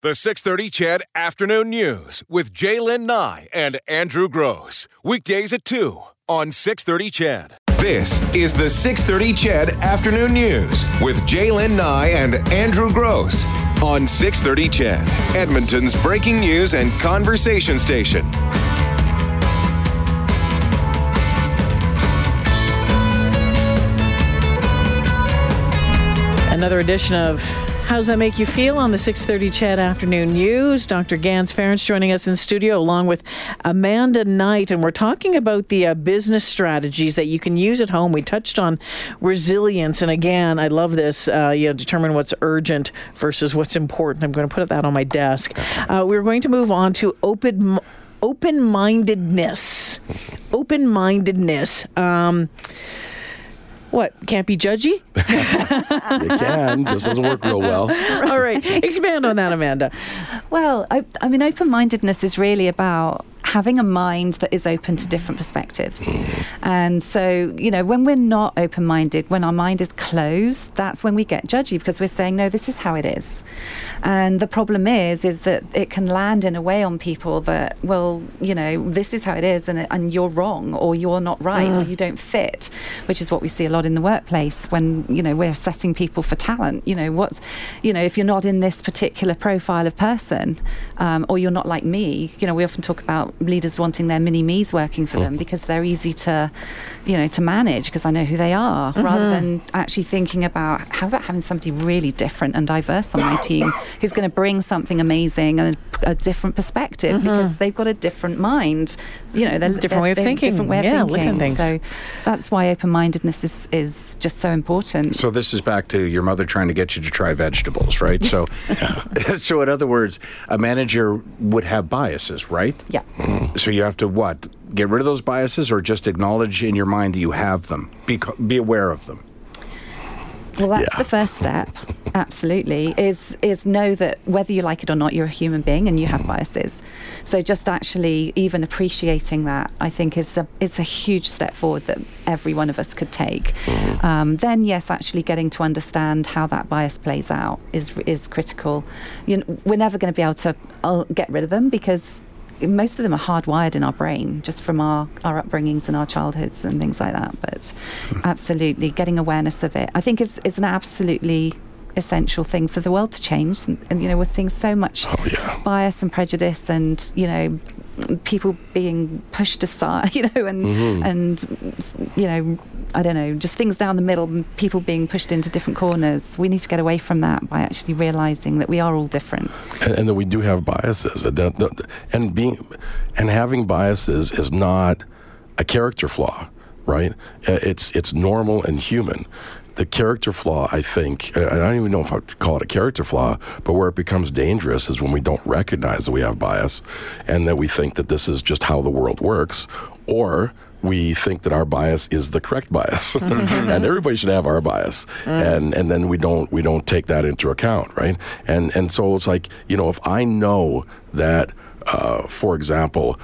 The 630 CHED Afternoon News with Jaylen Nye and Andrew Gross. Weekdays at 2 on 630 CHED. This is the 630 CHED Afternoon News with Jaylen Nye and Andrew Gross on 630 CHED, Edmonton's breaking news and conversation station. Another edition of How's that make you feel on the 6:30 CHED Afternoon News? Dr. Ganz Ferrance joining us in studio along with Amanda Knight, and we're talking about the uh, business strategies that you can use at home. We touched on resilience, and again, I love this. Uh, you know, determine what's urgent versus what's important. I'm going to put that on my desk. Uh, we're going to move on to open open mindedness. Open mindedness. Um, what can't be judgy? you can, just doesn't work real well. All right, expand on that, Amanda. Well, I, I mean, open mindedness is really about having a mind that is open to different perspectives. Mm. And so, you know, when we're not open minded, when our mind is closed, that's when we get judgy because we're saying, no, this is how it is. And the problem is, is that it can land in a way on people that, well, you know, this is how it is and, and you're wrong or you're not right mm. or you don't fit, which is what we see a lot in the workplace when, you know, we're assessing people for talent. You know, what, you know, if you're not in this particular profile of person um, or you're not like me, you know, we often talk about leaders wanting their mini me's working for them mm. because they're easy to, you know, to manage because I know who they are, mm-hmm. rather than actually thinking about how about having somebody really different and diverse on my team who's going to bring something amazing and a, a different perspective mm-hmm. because they've got a different mind, you know, they're different they're, way of thinking, different way of yeah, thinking. Things. So that's why open-mindedness is is just so important. So this is back to your mother trying to get you to try vegetables, right? So, so in other words, a manager would have biases, right? Yeah. Mm. So you have to what? Get rid of those biases, or just acknowledge in your mind that you have them. Be be aware of them. Well, that's yeah. the first step. Absolutely, is is know that whether you like it or not, you're a human being and you have biases. So just actually even appreciating that, I think, is a is a huge step forward that every one of us could take. Mm-hmm. Um, then, yes, actually getting to understand how that bias plays out is is critical. You know, we're never going to be able to uh, get rid of them because most of them are hardwired in our brain just from our, our upbringings and our childhoods and things like that. But mm. absolutely, getting awareness of it, I think, is, is an absolutely essential thing for the world to change. And, and you know, we're seeing so much oh, yeah. bias and prejudice and, you know, people being pushed aside, you know, and mm-hmm. and you know, I don't know, just things down the middle, people being pushed into different corners. We need to get away from that by actually realizing that we are all different, and, and that we do have biases, and being and having biases is not a character flaw, right? Uh, it's it's normal and human the character flaw, I think, I don't even know if I call it a character flaw, but where it becomes dangerous is when we don't recognize that we have bias and that we think that this is just how the world works, or we think that our bias is the correct bias, and everybody should have our bias, mm. and and then we don't we don't take that into account, right? And and so it's like you know if I know that, uh, for example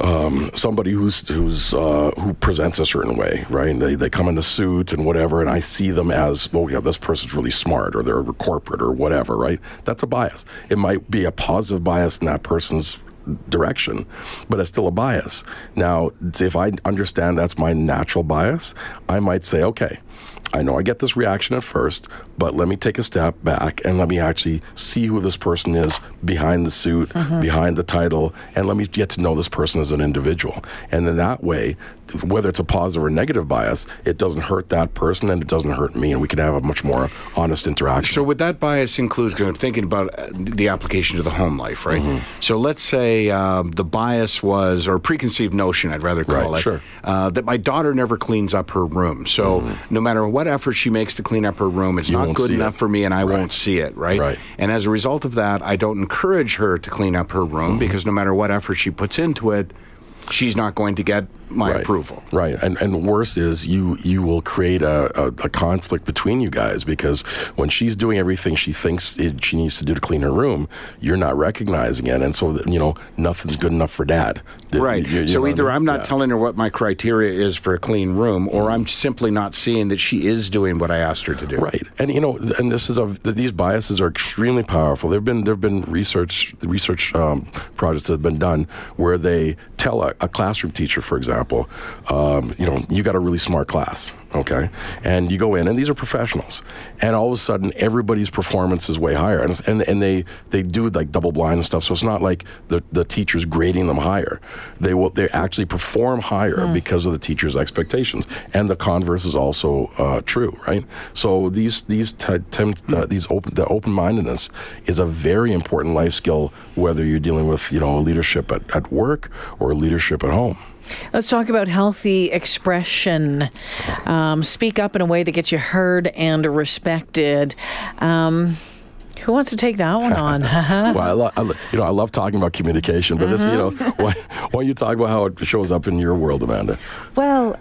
um, somebody who's who's uh, who presents a certain way, right? And they, they come in a suit and whatever, and I see them as, oh yeah, this person's really smart, or they're corporate, or whatever, right? That's a bias. It might be a positive bias in that person's direction, but it's still a bias. Now, if I understand that's my natural bias, I might say, okay, I know I get this reaction at first, but let me take a step back and let me actually see who this person is behind the suit, mm-hmm. behind the title, and let me get to know this person as an individual. And in that way, whether it's a positive or negative bias, it doesn't hurt that person and it doesn't hurt me, and we can have a much more honest interaction. So, would that bias include, because I'm thinking about uh, the application to the home life, right? Mm-hmm. So, let's say um, the bias was, or preconceived notion, I'd rather call right, it, sure. uh, that my daughter never cleans up her room. So, mm-hmm. no matter what effort she makes to clean up her room, it's you not good enough it. for me, and I right. won't see it, right? right? And as a result of that, I don't encourage her to clean up her room mm-hmm. because no matter what effort she puts into it, she's not going to get my right. approval. Right, and and worse is you you will create a, a, a, conflict between you guys because when she's doing everything she thinks it, she needs to do to clean her room, you're not recognizing it, and so you know nothing's good enough for dad. Right. You, you so either I am not yeah. telling her what my criteria is for a clean room, or I'm simply not seeing that she is doing what I asked her to do. Right, and you know, and this is a these biases are extremely powerful. There've been there've been research research um, projects that have been done where they tell a, a classroom teacher, for example, um, you know, you got a really smart class, okay, and you go in, and these are professionals, and all of a sudden everybody's performance is way higher, and and, and they they do like double blind and stuff, so it's not like the the teacher's grading them higher. They will they actually perform higher because of the teacher's expectations, and the converse is also uh, true, right? So these these t- uh, these open the open mindedness is a very important life skill, whether you're dealing with you know leadership at, at work or leadership at home. Let's talk about healthy expression. Um, speak up in a way that gets you heard and respected. Um, who wants to take that one on? well, I, lo- I lo- you know I love talking about communication, but this, you know, why, why don't you talk about how it shows up in your world, Amanda? Well,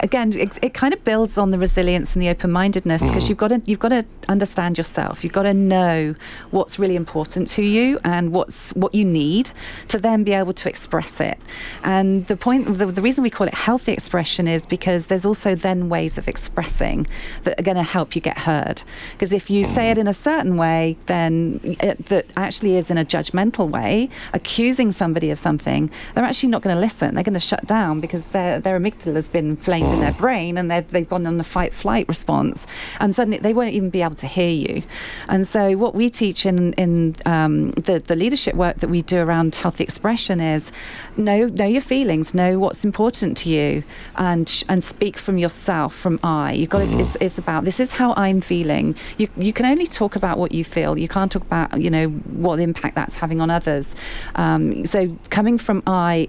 again, it, it kind of builds on the resilience and the open-mindedness because mm. you've got to you've got to understand yourself. You've got to know what's really important to you and what's what you need to then be able to express it. And the point, the, the reason we call it healthy expression is because there's also then ways of expressing that are going to help you get heard. Because if you say it mm. in a certain way, then it, that actually is in a judgmental way, accusing somebody of something, they're actually not going to listen. They're going to shut down because their their amygdala has been in their brain and they've gone on a fight flight response, and suddenly they won't even be able to hear you. And so, what we teach in in um, the the leadership work that we do around healthy expression is know know your feelings, know what's important to you, and and speak from yourself, from I. You've got to, it's it's about this is how I'm feeling. You you can only talk about what you feel. You can't talk about you know what impact that's having on others. Um, so coming from I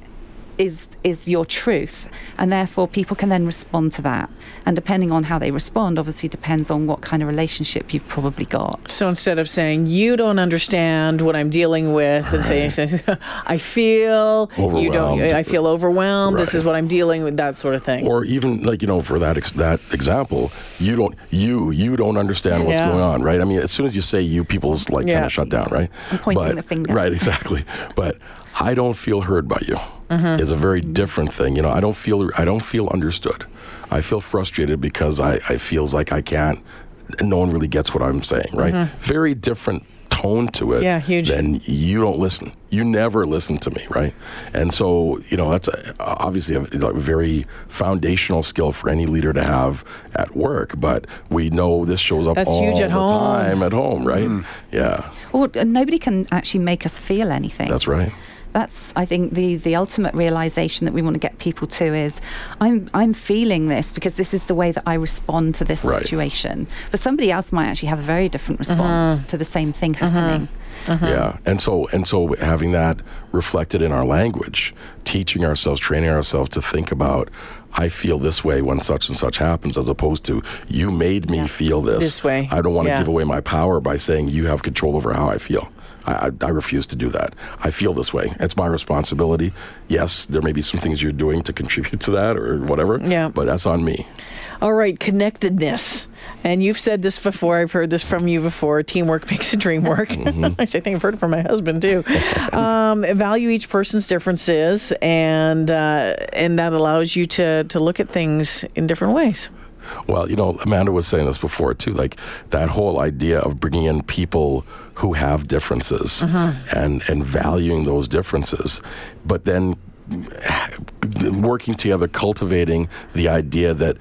is is your truth and therefore people can then respond to that. And depending on how they respond obviously depends on what kind of relationship you've probably got. So instead of saying you don't understand what I'm dealing with and saying I feel you don't I feel overwhelmed right. this is what I'm dealing with that sort of thing. Or even like you know for that ex- that example you don't you you don't understand what's yeah. going on right? I mean as soon as you say you people's like yeah. kind of shut down right? I'm pointing but, the finger. Right exactly. But I don't feel heard by you mm-hmm. is a very different thing. You know, I don't feel I don't feel understood. I feel frustrated because I, I feels like I can't. No one really gets what I'm saying. Right? Mm-hmm. Very different tone to it. Yeah, huge. Then you don't listen. You never listen to me, right? And so you know that's a, obviously a, a, very foundational skill for any leader to have at work. But we know this shows up that's all huge at the home. time at home, right? Mm-hmm. Yeah. Well, nobody can actually make us feel anything. That's right that's I think the the ultimate realization that we want to get people to is I'm I'm feeling this because this is the way that I respond to this right. situation. But somebody else might actually have a very different response Mm-hmm. to the same thing happening. Mm-hmm. Yeah, and so and so having that reflected in our language, teaching ourselves, training ourselves to think about, I feel this way when such and such happens, as opposed to you made me Yeah. feel this. This way. I don't want to Yeah. give away my power by saying you have control over how I feel. I, I, refuse to do that. I feel this way. It's my responsibility. Yes, there may be some things you're doing to contribute to that or whatever. Yeah. But that's on me. All right, connectedness. And you've said this before. I've heard this from you before. Teamwork makes a dream work. Mm-hmm. Actually, I think I've heard it from my husband too. um, value each person's differences, and uh, and that allows you to to look at things in different ways. Well, you know, Amanda was saying this before too, like that whole idea of bringing in people who have differences mm-hmm. and and valuing those differences, but then working together, cultivating the idea that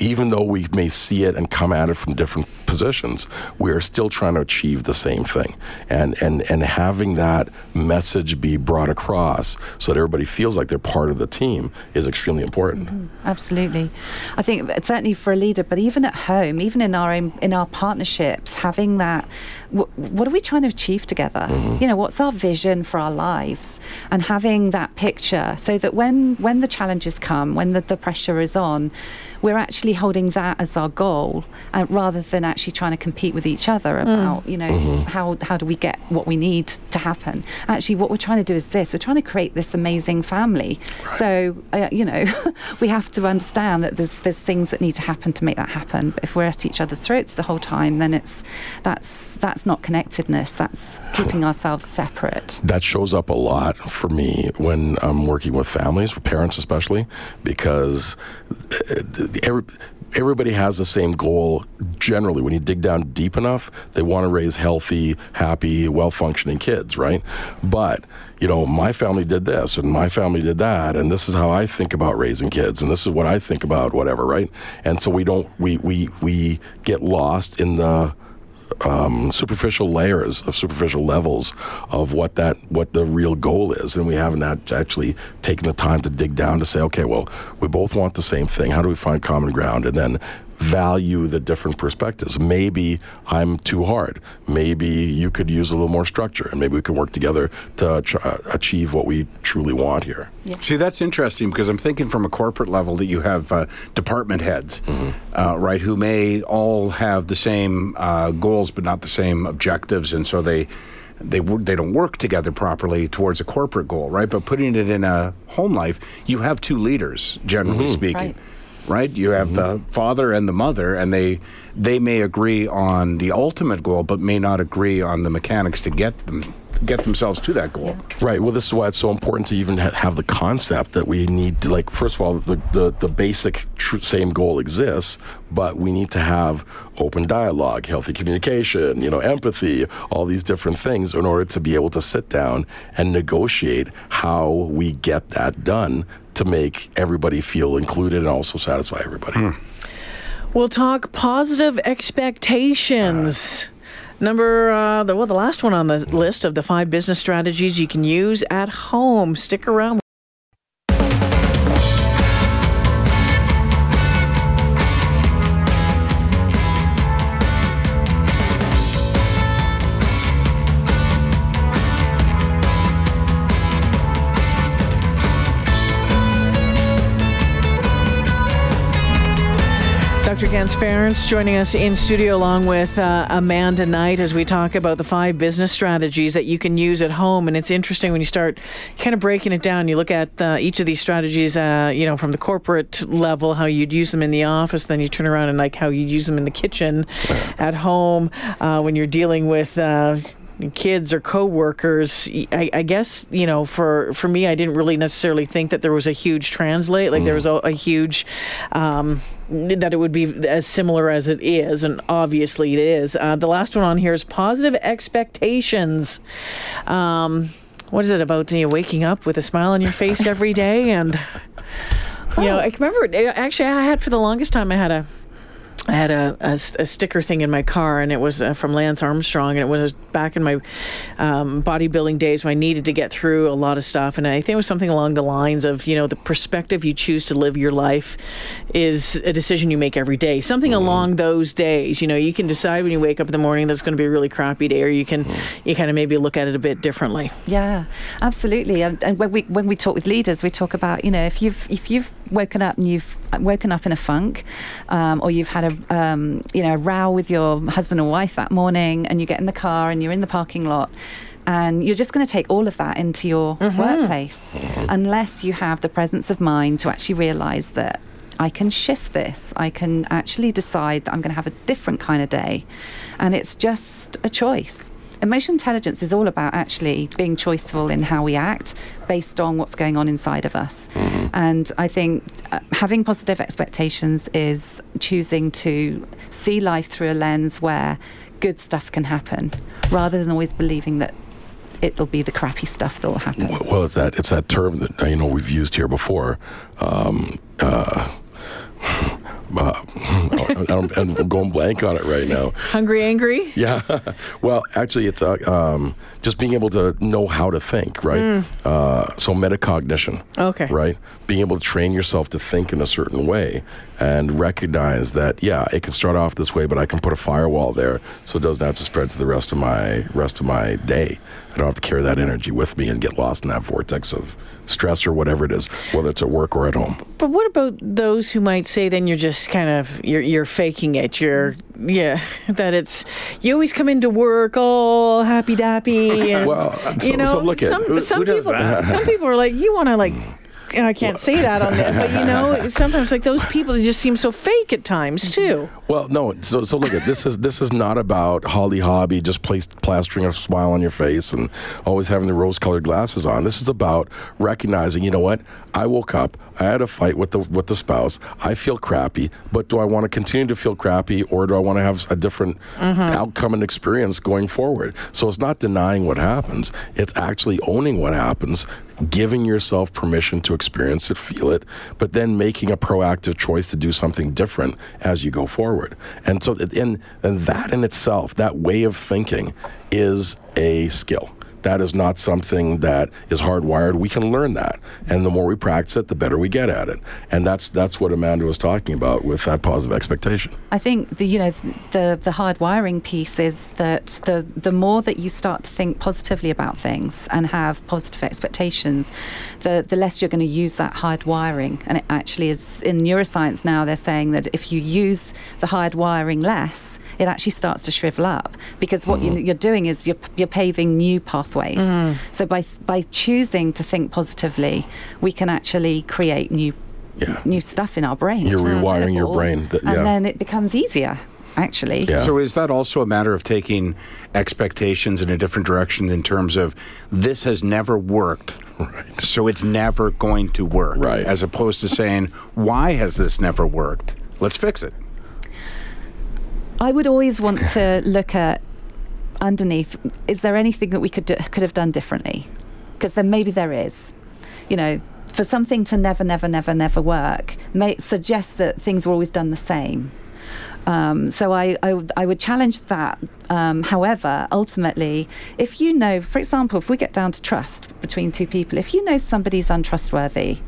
even though we may see it and come at it from different positions, we are still trying to achieve the same thing. And and and having that message be brought across so that everybody feels like they're part of the team is extremely important. Mm-hmm. Absolutely, I think certainly for a leader, but even at home, even in our own, in our partnerships, having that. W- what are we trying to achieve together? You know, what's our vision for our lives, and having that picture so that when when the challenges come, when the, the pressure is on, we're actually holding that as our goal uh, rather than actually trying to compete with each other about, you know, how, how do we get what we need to happen. Actually, what we're trying to do is this we're trying to create this amazing family. So, uh, you know, we have to understand that there's, there's things that need to happen to make that happen. But if we're at each other's throats the whole time, then it's that's that's not connectedness. That's keeping ourselves separate. that shows up a lot for me when I'm working with families, with parents especially, because every, everybody has the same goal. Generally, when you dig down deep enough, they want to raise healthy, happy, well functioning kids, right? But you know, my family did this and my family did that, and this is how I think about raising kids, and this is what I think about whatever, right? And so we don't we we we get lost in the um, superficial layers of superficial levels of what that what the real goal is, and we haven't actually taken the time to dig down to say, okay, well, we both want the same thing. How do we find common ground, and then value the different perspectives? Maybe I'm too hard. Maybe you could use a little more structure, and maybe we can work together to try, achieve what we truly want here. See, that's interesting because I'm thinking from a corporate level that you have uh, department heads, uh, right, who may all have the same uh, goals but not the same objectives, and so they they they don't work together properly towards a corporate goal, right? But putting it in a home life, you have two leaders, generally speaking. Right. Right, you have the mm-hmm. father and the mother, and they they may agree on the ultimate goal, but may not agree on the mechanics to get them get themselves to that goal. Right. Well, this is why it's so important to even ha- have the concept that we need to, like, first of all, the, the, the basic tr- same goal exists, but we need to have open dialogue, healthy communication, you know, empathy, all these different things in order to be able to sit down and negotiate how we get that done to make everybody feel included and also satisfy everybody. We'll talk positive expectations. Number uh, the well, the last one on the list of the five business strategies you can use at home. Stick around. Dr. Ganz Ferrance joining us in studio along with uh, Amanda Knight as we talk about the five business strategies that you can use at home. And it's interesting when you start kind of breaking it down. You look at uh, each of these strategies, uh, you know, from the corporate level, how you'd use them in the office, then you turn around and like how you'd use them in the kitchen, at home, uh, when you're dealing with. Kids or coworkers I, I guess you know for for me i didn't really necessarily think that there was a huge translate like there was a, a huge um, that it would be as similar as it is and obviously it is. Uh, the last one on here is positive expectations. Um, what is it about you know, waking up with a smile on your face every day and you know i remember actually i had for the longest time i had a I had a a sticker thing in my car, and it was uh, from Lance Armstrong, and it was back in my um, bodybuilding days when I needed to get through a lot of stuff. And I think it was something along the lines of, you know, the perspective you choose to live your life is a decision you make every day. Something along those days. You know, you can decide when you wake up in the morning that it's going to be a really crappy day, or you can you kind of maybe look at it a bit differently. Yeah, absolutely. And, and when we when we talk with leaders, we talk about you know if you've if you've woken up and you've woken up in a funk, um, or you've had a um, you know a row with your husband or wife that morning, and you get in the car and you're in the parking lot. And you're just going to take all of that into your workplace unless you have the presence of mind to actually realize that I can shift this. I can actually decide that I'm going to have a different kind of day. And it's just a choice. Emotional intelligence is all about actually being choiceful in how we act based on what's going on inside of us. And I think uh, having positive expectations is choosing to see life through a lens where good stuff can happen rather than always believing that it'll be the crappy stuff that will happen. Well, it's that it's that term that you know we've used here before. Um, uh, uh, I'm, I'm going blank on it right now. Hungry, angry. Yeah. well, actually, it's uh, um, just being able to know how to think, right? Uh, so metacognition. Okay. Right. Being able to train yourself to think in a certain way and recognize that yeah, it can start off this way, but I can put a firewall there so it doesn't have to spread to the rest of my rest of my day. I don't have to carry that energy with me and get lost in that vortex of stress or whatever it is, whether it's at work or at home. But what about those who might say then you're just kind of you're you're faking it? You're yeah, that it's you always come into work all happy dappy. And, Well, so- you know, so look at- some, who- some who people. Some people are like, you want to like. Hmm. And I can't say that on there, but you know, sometimes like those people, they just seem so fake at times too. Well, no. So, so look at this is this is not about holly hobby, just place, plastering a smile on your face and always having the rose-colored glasses on. This is about recognizing, you know what? I woke up, I had a fight with the with the spouse. I feel crappy, but do I want to continue to feel crappy, or do I want to have a different mm-hmm. outcome and experience going forward? So it's not denying what happens; it's actually owning what happens, giving yourself permission to experience it, feel it, but then making a proactive choice to do something different as you go forward. And so, and, and that in itself, that way of thinking, is a skill. That is not something that is hardwired. We can learn that, and the more we practice it, the better we get at it. And that's that's what Amanda was talking about with that positive expectation. I think the you know the the hard wiring piece is that the the more that you start to think positively about things and have positive expectations, the the less you're going to use that hardwiring. And it actually is in neuroscience now they're saying that if you use the hardwiring less, it actually starts to shrivel up because what you, mm-hmm. you're doing is you're you're paving new pathways. Mm-hmm. So by by choosing to think positively, we can actually create new Yeah. new stuff in our brain. You're mm-hmm. rewiring your brain that- yeah. and then it becomes easier. Actually, Yeah. So is that also a matter of taking expectations in a different direction in terms of this has never worked, Right. so it's never going to work, Right. As opposed to saying why has this never worked? Let's fix it. I would always want to look at underneath. Is there anything that we could do, could have done differently? Because then maybe there is. You know, for something to never, never, never, never work, may suggest that things were always done the same. Um, so I, I, would- I would challenge that. Um, however, ultimately, if you know, for example, if we get down to trust between two people, if you know somebody's untrustworthy,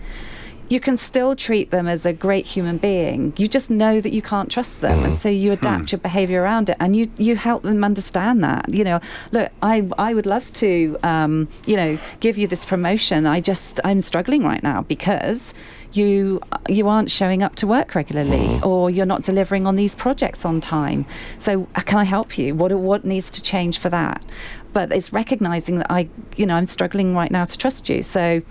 you can still treat them as a great human being. You just know that you can't trust them, and so you adapt your behaviour around it, and you you help them understand that. You know, look, I I would love to, um, you know, give you this promotion. I just I'm struggling right now because you you aren't showing up to work regularly, or you're not delivering on these projects on time. So uh, can I help you? What what needs to change for that? But it's recognizing that I, you know, I'm struggling right now to trust you. So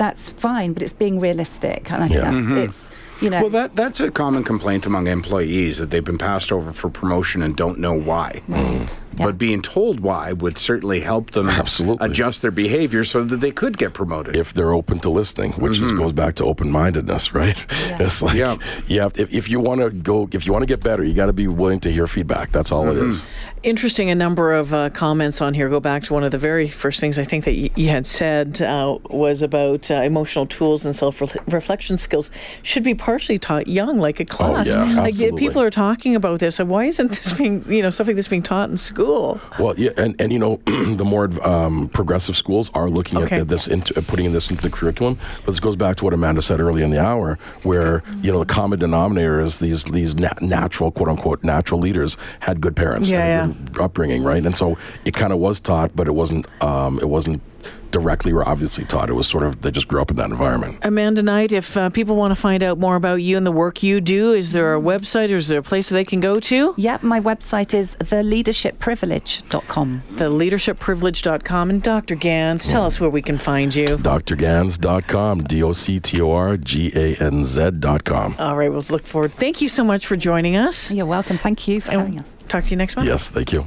that's fine, but it's being realistic, and I think Yeah. that's mm-hmm. it's you know. Well, that that's a common complaint among employees that they've been passed over for promotion and don't know why. Yeah. But being told why would certainly help them Absolutely. adjust their behavior so that they could get promoted. if they're open to listening, which is, goes back to open mindedness, right? It's like Yeah. you have if, if you want to go, if you want to get better, you got to be willing to hear feedback. That's all it is. Interesting, a number of uh, comments on here go back to one of the very first things I think that y- you had said uh, was about uh, emotional tools and self reflection skills should be partially taught young, like a class. yeah, like absolutely. people are talking about this. and Why isn't this being, you know, like this being taught in school? Well, yeah, and, and you know, the more um, progressive schools are looking Okay. at this into uh, putting this into the curriculum. But this goes back to what Amanda said early in the hour, where you know the common denominator is these these na- natural quote unquote natural leaders had good parents, Yeah, yeah. good upbringing, right? And so it kind of was taught, but it wasn't um, it wasn't directly or obviously taught. It was sort of they just grew up in that environment. Amanda Knight, if uh, people want to find out more about you and the work you do, is there a website or is there a place that they can go to? Yep, my website is theleadershipprivilege.com. theleadershipprivilege.com. And Dr. Ganz, tell us where we can find you. drganz.com, D O C T O R G A N Z.com. All right, we'll look forward. Thank you so much for joining us. You're welcome. Thank you for having us. Talk to you next month. Yes, thank you.